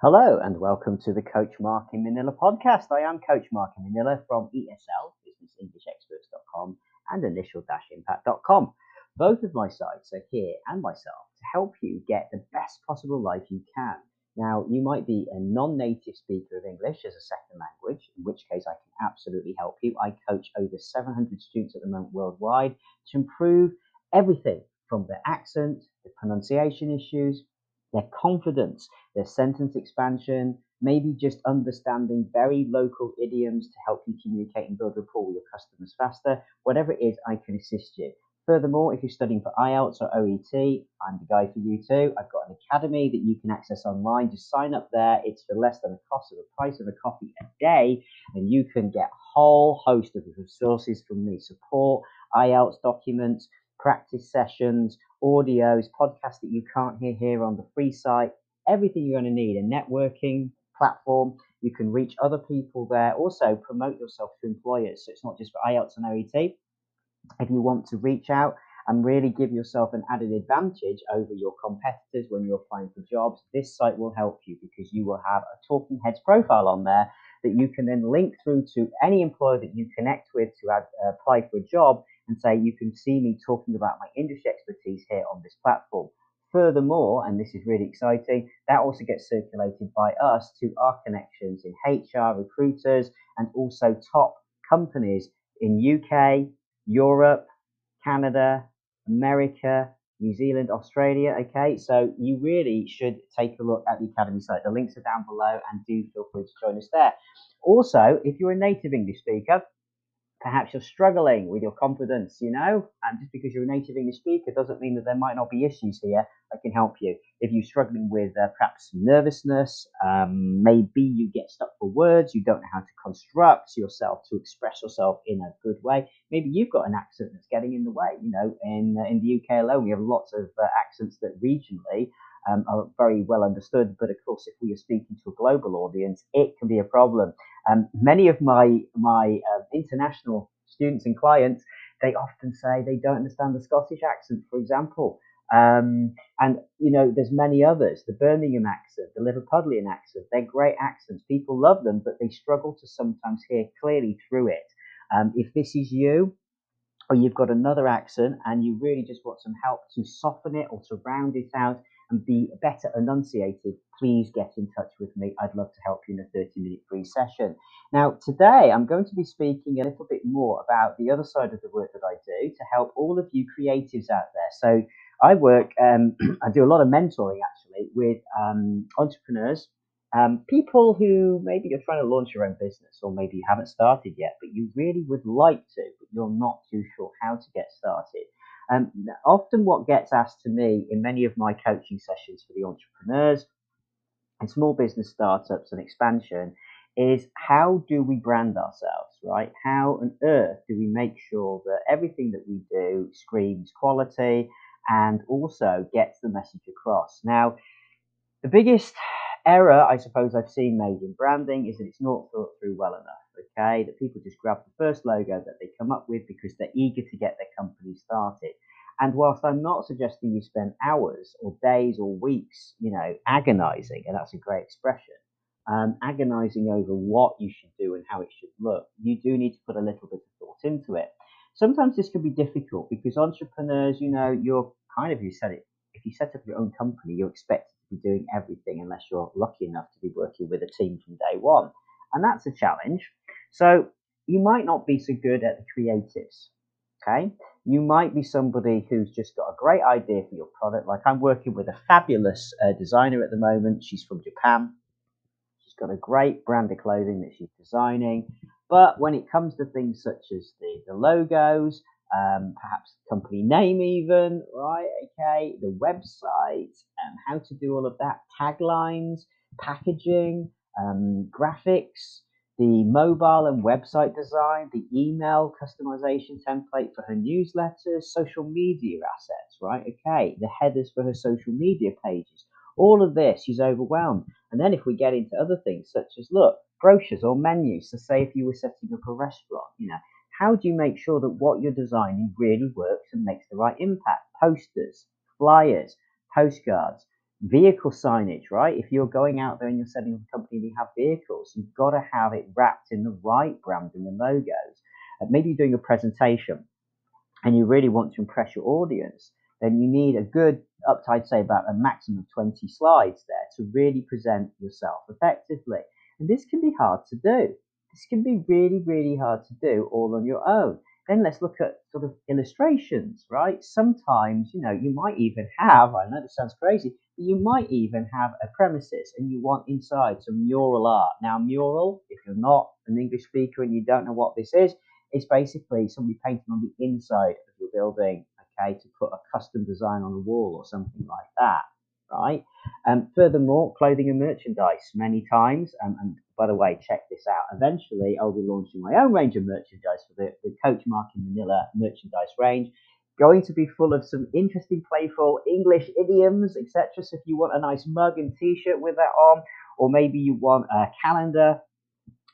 Hello and welcome to the Coach Mark in Manila podcast. I am Coach Mark in Manila from ESL, businessenglishexperts.com and initial-impact.com. Both of my sites are here and myself to help you get the best possible life you can. Now, you might be a non-native speaker of English as a second language, in which case I can absolutely help you. I coach over 700 students at the moment worldwide to improve everything from their accent, the pronunciation issues, their confidence, their sentence expansion, maybe just understanding very local idioms to help you communicate and build rapport with your customers faster. Whatever it is, I can assist you. Furthermore, if you're studying for IELTS or OET, I'm the guy for you too. I've got an academy that you can access online. Just sign up there. It's for less than the cost of the price of a coffee a day, and you can get a whole host of resources from me support, IELTS documents, practice sessions, audios, podcasts that you can't hear here on the free site, everything you're going to need a networking platform. You can reach other people there. Also, promote yourself to employers. So it's not just for IELTS and OET. If you want to reach out and really give yourself an added advantage over your competitors when you're applying for jobs, this site will help you because you will have a Talking Heads profile on there that you can then link through to any employer that you connect with to add, uh, apply for a job and say, you can see me talking about my industry expertise here on this platform. Furthermore, and this is really exciting, that also gets circulated by us to our connections in HR, recruiters, and also top companies in UK, Europe, Canada, America, New Zealand, Australia. Okay, so you really should take a look at the Academy site. The links are down below, and do feel free to join us there. Also, if you're a native English speaker, Perhaps you're struggling with your confidence, you know, and just because you're a native English speaker doesn't mean that there might not be issues here that can help you. If you're struggling with uh, perhaps nervousness, um, maybe you get stuck for words, you don't know how to construct yourself to express yourself in a good way. Maybe you've got an accent that's getting in the way. You know, in uh, in the UK alone, we have lots of uh, accents that regionally um, are very well understood. But of course, if we are speaking to a global audience, it can be a problem. Um, many of my my uh, international students and clients, they often say they don't understand the Scottish accent, for example. Um, and you know, there's many others. The Birmingham accent, the Liverpudlian accent, they're great accents. People love them, but they struggle to sometimes hear clearly through it. Um, if this is you, or you've got another accent and you really just want some help to soften it or to round it out, and be better enunciated, please get in touch with me. I'd love to help you in a 30 minute free session. Now, today I'm going to be speaking a little bit more about the other side of the work that I do to help all of you creatives out there. So, I work, um, I do a lot of mentoring actually with um, entrepreneurs, um, people who maybe you're trying to launch your own business or maybe you haven't started yet, but you really would like to, but you're not too sure how to get started. Um, often, what gets asked to me in many of my coaching sessions for the entrepreneurs and small business startups and expansion is how do we brand ourselves, right? How on earth do we make sure that everything that we do screams quality and also gets the message across? Now, the biggest error I suppose I've seen made in branding is that it's not thought through well enough okay? That people just grab the first logo that they come up with because they're eager to get their company started. And whilst I'm not suggesting you spend hours or days or weeks, you know, agonizing, and that's a great expression, um, agonizing over what you should do and how it should look, you do need to put a little bit of thought into it. Sometimes this can be difficult because entrepreneurs, you know, you're kind of, you said it, if you set up your own company, you're expected to be doing everything unless you're lucky enough to be working with a team from day one. And that's a challenge. So you might not be so good at the creatives. Okay. You might be somebody who's just got a great idea for your product. Like I'm working with a fabulous uh, designer at the moment. She's from Japan. She's got a great brand of clothing that she's designing. But when it comes to things such as the, the logos, um, perhaps company name, even, right? Okay, the website, um, how to do all of that, taglines, packaging, um, graphics, the mobile and website design, the email customization template for her newsletters, social media assets, right? Okay, the headers for her social media pages. All of this, she's overwhelmed. And then if we get into other things such as, look, brochures or menus, so say if you were setting up a restaurant, you know, how do you make sure that what you're designing really works and makes the right impact? Posters, flyers, postcards, vehicle signage, right? If you're going out there and you're setting up a company and you have vehicles, you've got to have it wrapped in the right branding and logos. Uh, maybe you're doing a presentation and you really want to impress your audience, then you need a good, up to I'd say about a maximum of 20 slides there to really present yourself effectively. And this can be hard to do. This can be really, really hard to do all on your own. Then let's look at sort of illustrations, right? Sometimes, you know, you might even have, I know this sounds crazy, but you might even have a premises and you want inside some mural art. Now, mural, if you're not an English speaker and you don't know what this is, it's basically somebody painting on the inside of your building, okay, to put a custom design on a wall or something like that, right? Um, furthermore, clothing and merchandise many times, um, and by the way, check this out. Eventually, I'll be launching my own range of merchandise for the, the Coach Mark in Manila merchandise range. Going to be full of some interesting, playful English idioms, etc. So if you want a nice mug and T-shirt with that on, or maybe you want a calendar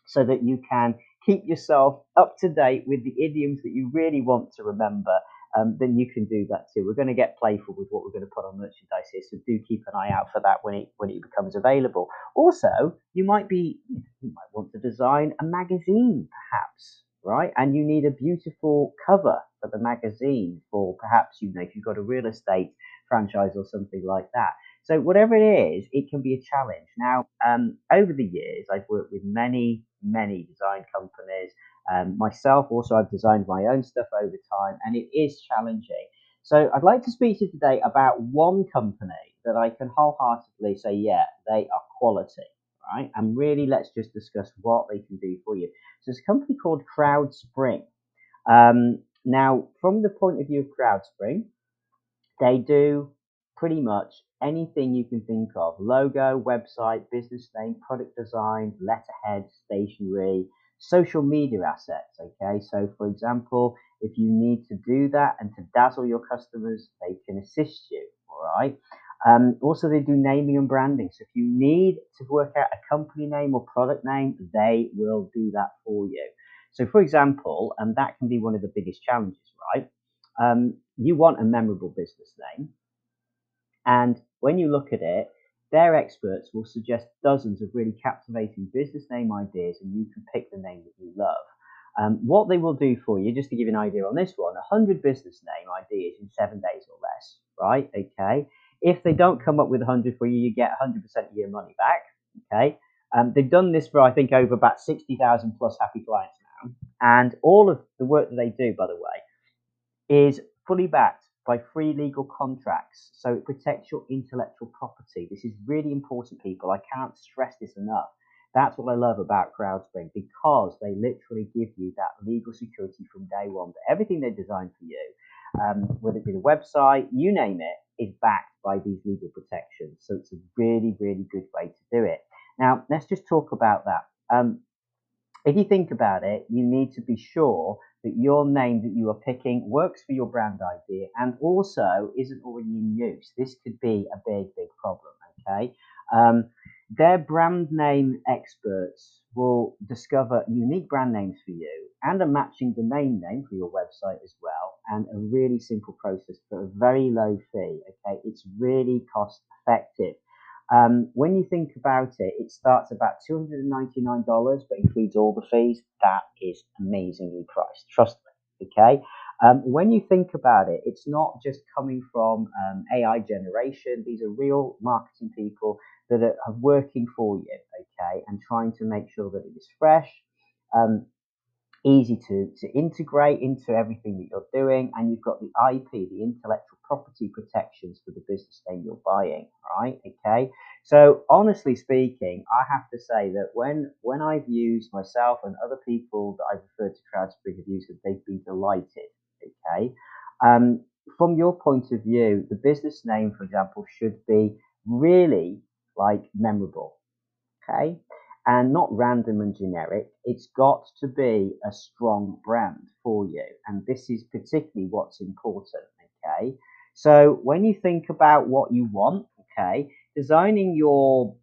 so that you can keep yourself up to date with the idioms that you really want to remember um, then you can do that too. We're going to get playful with what we're going to put on merchandise here, so do keep an eye out for that when it when it becomes available. Also, you might be you might want to design a magazine, perhaps, right? And you need a beautiful cover for the magazine, for perhaps you know if you've got a real estate franchise or something like that. So whatever it is, it can be a challenge. Now, um, over the years, I've worked with many many design companies um, myself, also, I've designed my own stuff over time, and it is challenging. So, I'd like to speak to you today about one company that I can wholeheartedly say, yeah, they are quality, right? And really, let's just discuss what they can do for you. So, it's a company called CrowdSpring. Um, now, from the point of view of CrowdSpring, they do pretty much anything you can think of logo, website, business name, product design, letterhead, stationery social media assets. Okay, so for example, if you need to do that and to dazzle your customers, they can assist you. All right. Um, also, they do naming and branding. So if you need to work out a company name or product name, they will do that for you. So, for example, and that can be one of the biggest challenges, right? Um, you want a memorable business name, and when you look at it, their experts will suggest dozens of really captivating business name ideas, and you can pick the name that you love. Um, what they will do for you, just to give you an idea on this one, 100 business name ideas in seven days or less, right? Okay. If they don't come up with 100 for you, you get 100% of your money back. Okay. Um, they've done this for, I think, over about 60,000 plus happy clients now. And all of the work that they do, by the way, is fully backed by free legal contracts. So it protects your intellectual property. This is really important, people. I can't stress this enough. That's what I love about CrowdSpring because they literally give you that legal security from day one. That everything they design for you, um, whether it be the website, you name it, is backed by these legal protections. So it's a really, really good way to do it. Now, let's just talk about that. Um, if you think about it, you need to be sure that your name that you are picking works for your brand idea and also isn't already in use. This could be a big, big problem. Okay. Um, their brand name experts will discover unique brand names for you and a matching domain name for your website as well, and a really simple process for a very low fee. Okay, it's really cost effective. Um, when you think about it, it starts about $299, but includes all the fees. That is amazingly priced. Trust me. Okay. Um, when you think about it, it's not just coming from um, AI generation. These are real marketing people that are, are, working for you, okay, and trying to make sure that it is fresh, um, easy to, to integrate into everything that you're doing, and you've got the IP, the intellectual property protections for the business name you're buying, right? Okay. So honestly speaking, I have to say that when when I've used myself and other people that I've referred to CrowdSpring have used it, they've been delighted. Okay. Um, from your point of view, the business name, for example, should be really like memorable. Okay and not random and generic. It's got to be a strong brand for you. And this is particularly what's important. Okay. So when you think about what you want, okay, designing your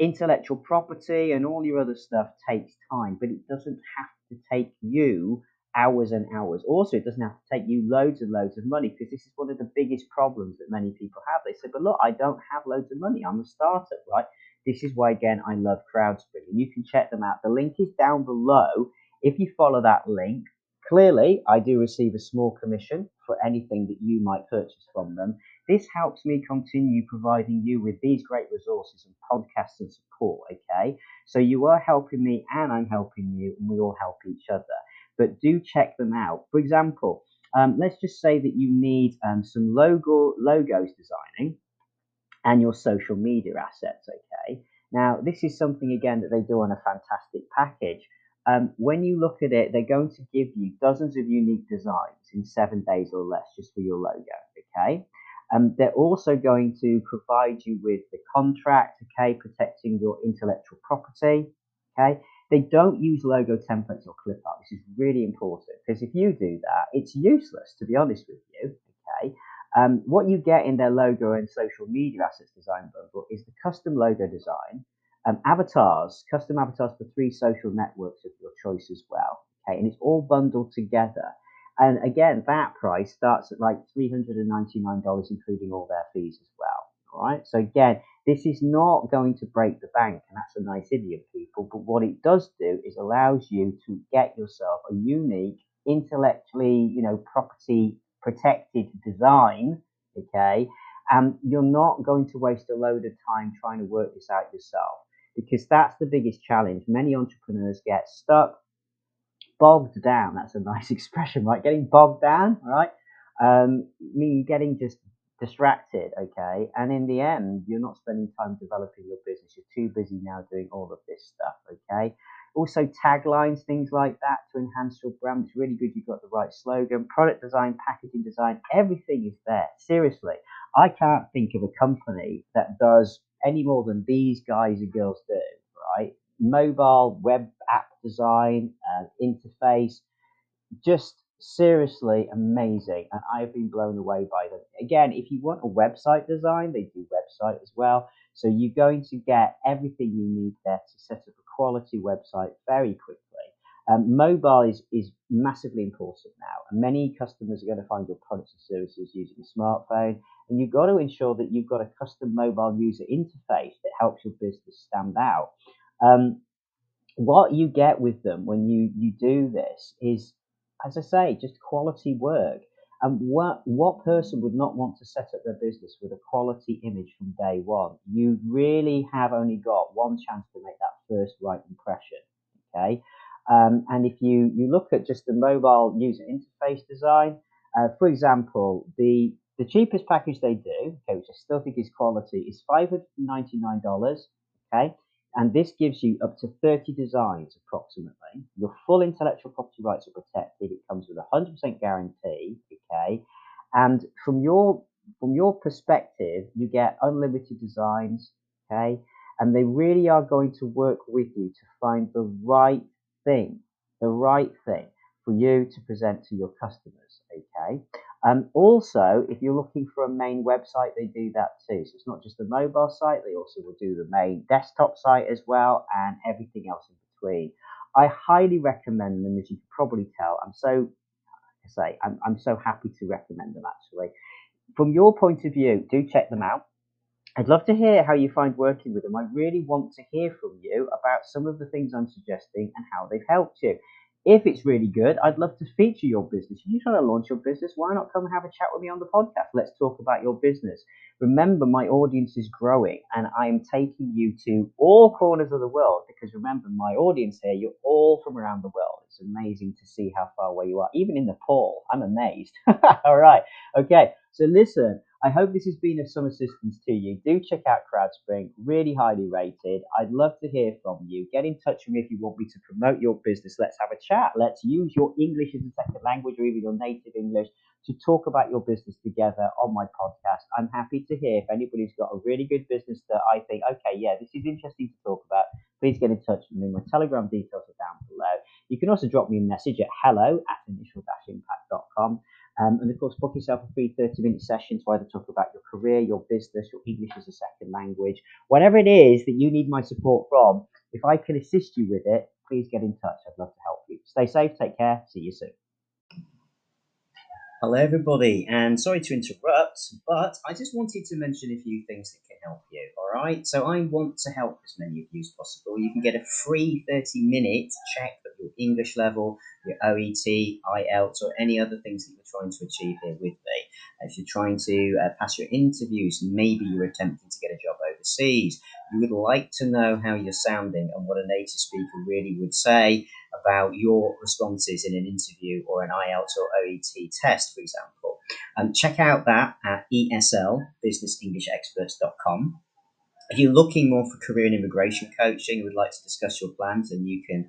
intellectual property and all your other stuff takes time, but it doesn't have to take you hours and hours. Also, it doesn't have to take you loads and loads of money because this is one of the biggest problems that many people have. They say, but look, I don't have loads of money. I'm a startup, right? This is why, again, I love CrowdSpring. You can check them out. The link is down below. If you follow that link, clearly I do receive a small commission for anything that you might purchase from them. This helps me continue providing you with these great resources and podcasts and support, okay? So you are helping me and I'm helping you, and we all help each other. But do check them out. For example, um, let's just say that you need um, some logo logos designing and your social media assets, okay? Now, this is something again that they do on a fantastic package. Um, when you look at it, they're going to give you dozens of unique designs in seven days or less just for your logo, okay? Um, they're also going to provide you with the contract, okay, protecting your intellectual property, okay? They don't use logo templates or clip art. This is really important because if you do that, it's useless, to be honest with you, okay? Um, what you get in their logo and social media assets design bundle is the custom logo design, um, avatars, custom avatars for three social networks of your choice as well, okay? And it's all bundled together. And again, that price starts at like $399, including all their fees as well. All right. So again, this is not going to break the bank, and that's a nice idiom, people. But what it does do is allows you to get yourself a unique, intellectually, you know, property protected design. Okay. And you're not going to waste a load of time trying to work this out yourself because that's the biggest challenge. Many entrepreneurs get stuck bogged down. That's a nice expression, right? Getting bogged down, right? Um, mean getting just distracted, okay? And in the end, you're not spending time developing your business. You're too busy now doing all of this stuff, okay? Also, taglines, things like that to enhance your brand. It's really good you've got the right slogan, product design, packaging design, everything is there. Seriously, I can't think of a company that does any more than these guys and girls do, right? Mobile web app design, and interface, just seriously amazing. And I've been blown away by them. Again, if you want a website design, they do website as well. So you're going to get everything you need there to set up a quality website very quickly. Um, mobile is, is massively important now, many customers are going to find your products and services using a smartphone. And you've got to ensure that you've got a custom mobile user interface that helps your business stand out. Um, what you get with them when you, you do this is, as I say, just quality work. And what, what person would not want to set up their business with a quality image from day one? You really have only got one chance to make that first right impression. Okay. Um, and if you, you look at just the mobile user interface design, uh, for example, the, the cheapest package they do, okay, which I still think is quality, is $599. Okay. And this gives you up to 30 designs approximately. Your full intellectual property rights are protected. It comes with a 100% guarantee, okay? And from your from your perspective, you get unlimited designs, okay? And they really are going to work with you to find the right thing, the right thing for you to present to your customers, okay? Um, also, if you're looking for a main website, they do that too. So it's not just the mobile site, they also will do the main desktop site as well and everything else in between. I highly recommend them, as you can probably tell. I'm so, I say, I'm, I'm so happy to recommend them actually. From your point of view, do check them out. I'd love to hear how you find working with them. I really want to hear from you about some of the things I'm suggesting and how they've helped you. If it's really good, I'd love to feature your business. If you're trying to launch your business, why not come and have a chat with me on the podcast? Let's talk about your business. Remember, my audience is growing and I am taking you to all corners of the world because remember, my audience here, you're all from around the world. It's amazing to see how far away you are, even in Nepal. I'm amazed. all right. Okay. So listen, I hope this has been of some assistance to you. Do check out CrowdSpring, really highly rated. I'd love to hear from you. Get in touch with me if you want me to promote your business. Let's have a chat. Let's use your English as a second language or even your native English to talk about your business together on my podcast. I'm happy to hear if anybody's got a really good business that I think, okay, yeah, this is interesting to talk about. Please get in touch with me. My Telegram details are down below. You can also drop me a message at hello at initial-impact.com. Um, and of course, book yourself a free 30 minute session to either talk about your career, your business, your English as a second language, whatever it is that you need my support from. If I can assist you with it, please get in touch. I'd love to help you. Stay safe, take care, see you soon. Hello, everybody, and sorry to interrupt, but I just wanted to mention a few things that can help you. All right, so I want to help as many of you as possible. You can get a free 30 minute check of your English level, your OET, IELTS, or any other things that you're trying to achieve here with me. If you're trying to uh, pass your interviews, maybe you're attempting to get a job overseas, you would like to know how you're sounding and what a native speaker really would say about your responses in an interview or an IELTS or OET test, for example. Um, check out that at eslbusinessenglishexperts.com. If you're looking more for career and immigration coaching and would like to discuss your plans, then you can